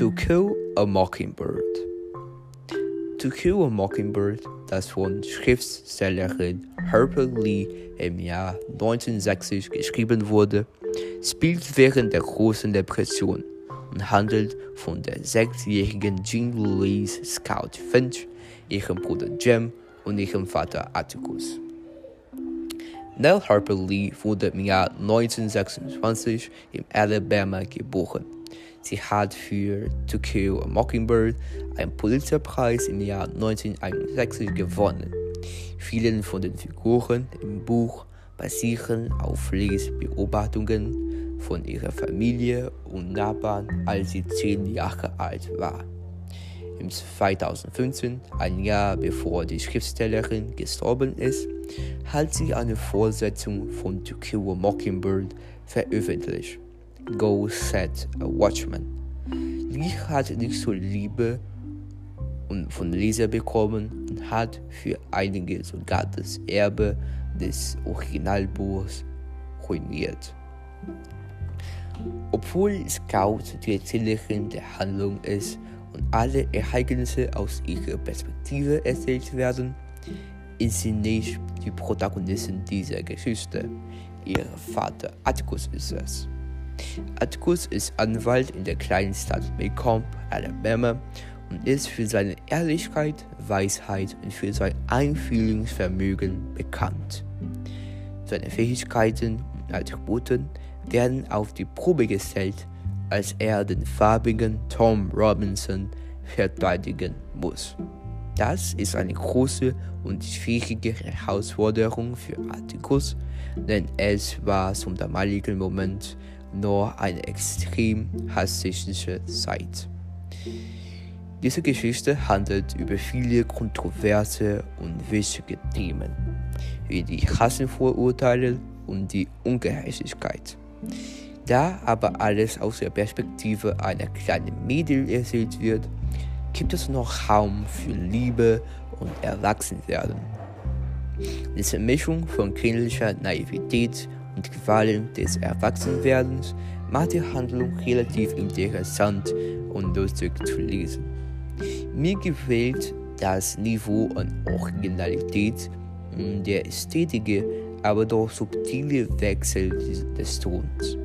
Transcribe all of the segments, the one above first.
To Kill a Mockingbird. To Kill a Mockingbird, das von Schriftstellerin Harper Lee im Jahr 1960 geschrieben wurde, spielt während der Großen Depression und handelt von der sechsjährigen Jean Louise Scout Finch, ihrem Bruder Jem und ihrem Vater Atticus. Nell Harper Lee wurde im Jahr 1926 in Alabama geboren. Sie hat für To Kill a Mockingbird einen Pulitzerpreis im Jahr 1961 gewonnen. Viele von den Figuren im Buch basieren auf Lees Beobachtungen von ihrer Familie und Nachbarn, als sie zehn Jahre alt war. Im 2015, ein Jahr bevor die Schriftstellerin gestorben ist, hat sie eine Fortsetzung von To Kill a Mockingbird veröffentlicht. Go Set Watchman. Lee hat nicht so Liebe und von Leser bekommen und hat für einige sogar das Erbe des Originalbuchs ruiniert. Obwohl Scout die Erzählerin der Handlung ist und alle Ereignisse aus ihrer Perspektive erzählt werden, ist sie nicht die Protagonistin dieser Geschichte. Ihr Vater Atticus ist es. Atticus ist Anwalt in der kleinen Stadt Macomb, Alabama und ist für seine Ehrlichkeit, Weisheit und für sein Einfühlungsvermögen bekannt. Seine Fähigkeiten und Attributen werden auf die Probe gestellt, als er den farbigen Tom Robinson verteidigen muss. Das ist eine große und schwierige Herausforderung für Atticus, denn es war zum damaligen Moment nur eine extrem hasssichische Zeit. Diese Geschichte handelt über viele kontroverse und wichtige Themen, wie die Rassenvorurteile und die Ungerechtigkeit. Da aber alles aus der Perspektive einer kleinen Mädel erzählt wird, gibt es noch Raum für Liebe und Erwachsenwerden. Diese Mischung von kindlicher Naivität und Qualen des Erwachsenwerdens macht die Handlung relativ interessant und lustig zu lesen. Mir gefällt das Niveau an Originalität und der Ästhetik, aber doch subtile Wechsel des Tons.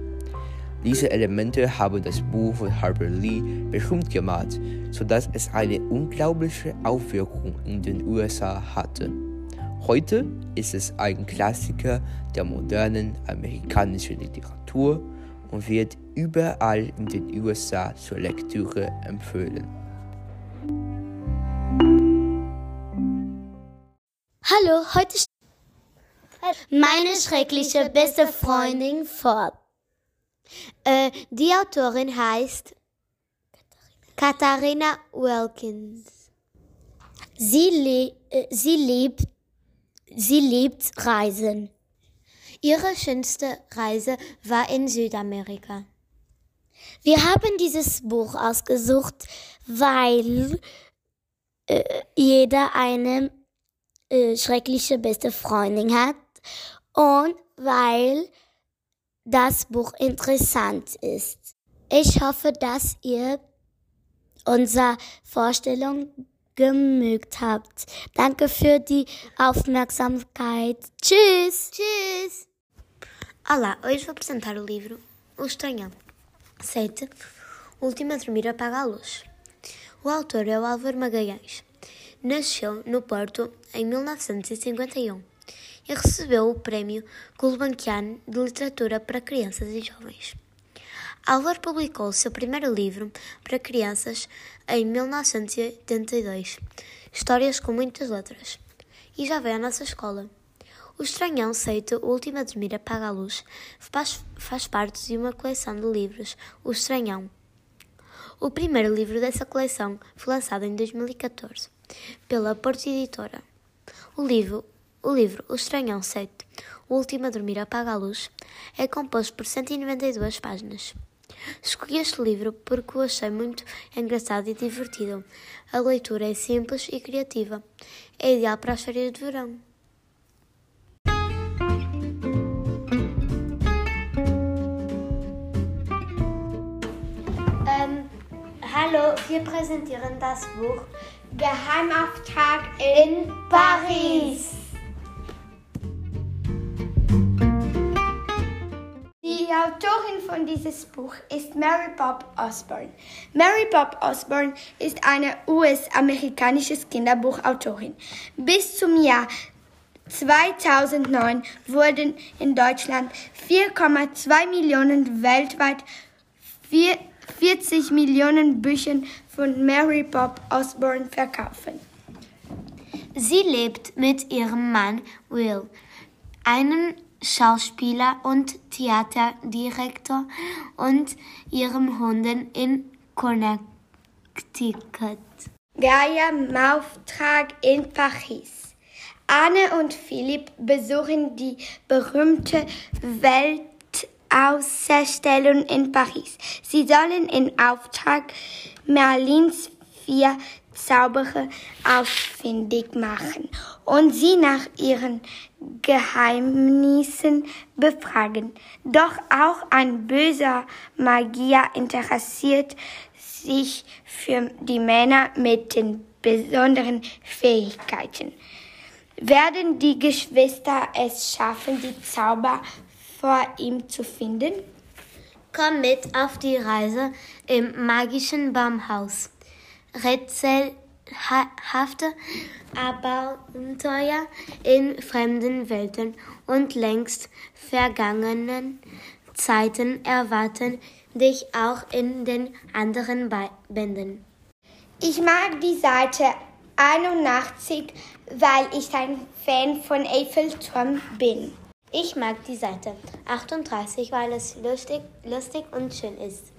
Diese Elemente haben das Buch von Harper Lee berühmt gemacht, sodass es eine unglaubliche Aufwirkung in den USA hatte. Heute ist es ein Klassiker der modernen amerikanischen Literatur und wird überall in den USA zur Lektüre empfohlen. Hallo, heute meine schreckliche beste Freundin vor. Äh, die Autorin heißt Katharina Wilkins. Sie, le äh, sie, liebt, sie liebt Reisen. Ihre schönste Reise war in Südamerika. Wir haben dieses Buch ausgesucht, weil äh, jeder eine äh, schreckliche beste Freundin hat und weil das Buch interessant ist. Ich hoffe, dass ihr unsere Vorstellung gemögt habt. Danke für die Aufmerksamkeit. Tschüss! Tschüss! Olá, hoje vou apresentar o livro O Estranhão. 7. Última a dormir apaga a luz. O autor é o Álvaro Magalhães. Nasceu no Porto em 1951 e recebeu o Prémio Gulbenkian de Literatura para Crianças e Jovens. Álvaro publicou seu primeiro livro para crianças em 1982, Histórias com Muitas Letras, e já veio à nossa escola. O Estranhão Seito, O Último a Dormir Apaga a Luz, faz, faz parte de uma coleção de livros, O Estranhão. O primeiro livro dessa coleção foi lançado em 2014 pela Porto Editora. O livro o livro O Estranhão 7, O Último a Dormir Apaga a Luz, é composto por 192 páginas. Escolhi este livro porque o achei muito engraçado e divertido. A leitura é simples e criativa. É ideal para as férias de verão. Um, Hallo, wir präsentieren das Buch Geheimauftrag in Paris. Die Autorin von diesem Buch ist Mary Bob Osborne. Mary Bob Osborne ist eine US-amerikanische Kinderbuchautorin. Bis zum Jahr 2009 wurden in Deutschland 4,2 Millionen weltweit 40 Millionen Bücher von Mary Bob Osborne verkauft. Sie lebt mit ihrem Mann Will, einem Schauspieler und Theaterdirektor und ihrem Hunden in Connecticut. Geheimauftrag in Paris. Anne und Philipp besuchen die berühmte Weltausstellung in Paris. Sie sollen in Auftrag Merlins vier Zauberer ausfindig machen und sie nach ihren Geheimnissen befragen. Doch auch ein böser Magier interessiert sich für die Männer mit den besonderen Fähigkeiten. Werden die Geschwister es schaffen, die Zauber vor ihm zu finden? Komm mit auf die Reise im magischen Baumhaus. Rätselhafte Abenteuer in fremden Welten und längst vergangenen Zeiten erwarten dich auch in den anderen Bänden. Ich mag die Seite 81, weil ich ein Fan von Eiffelturm bin. Ich mag die Seite 38, weil es lustig, lustig und schön ist.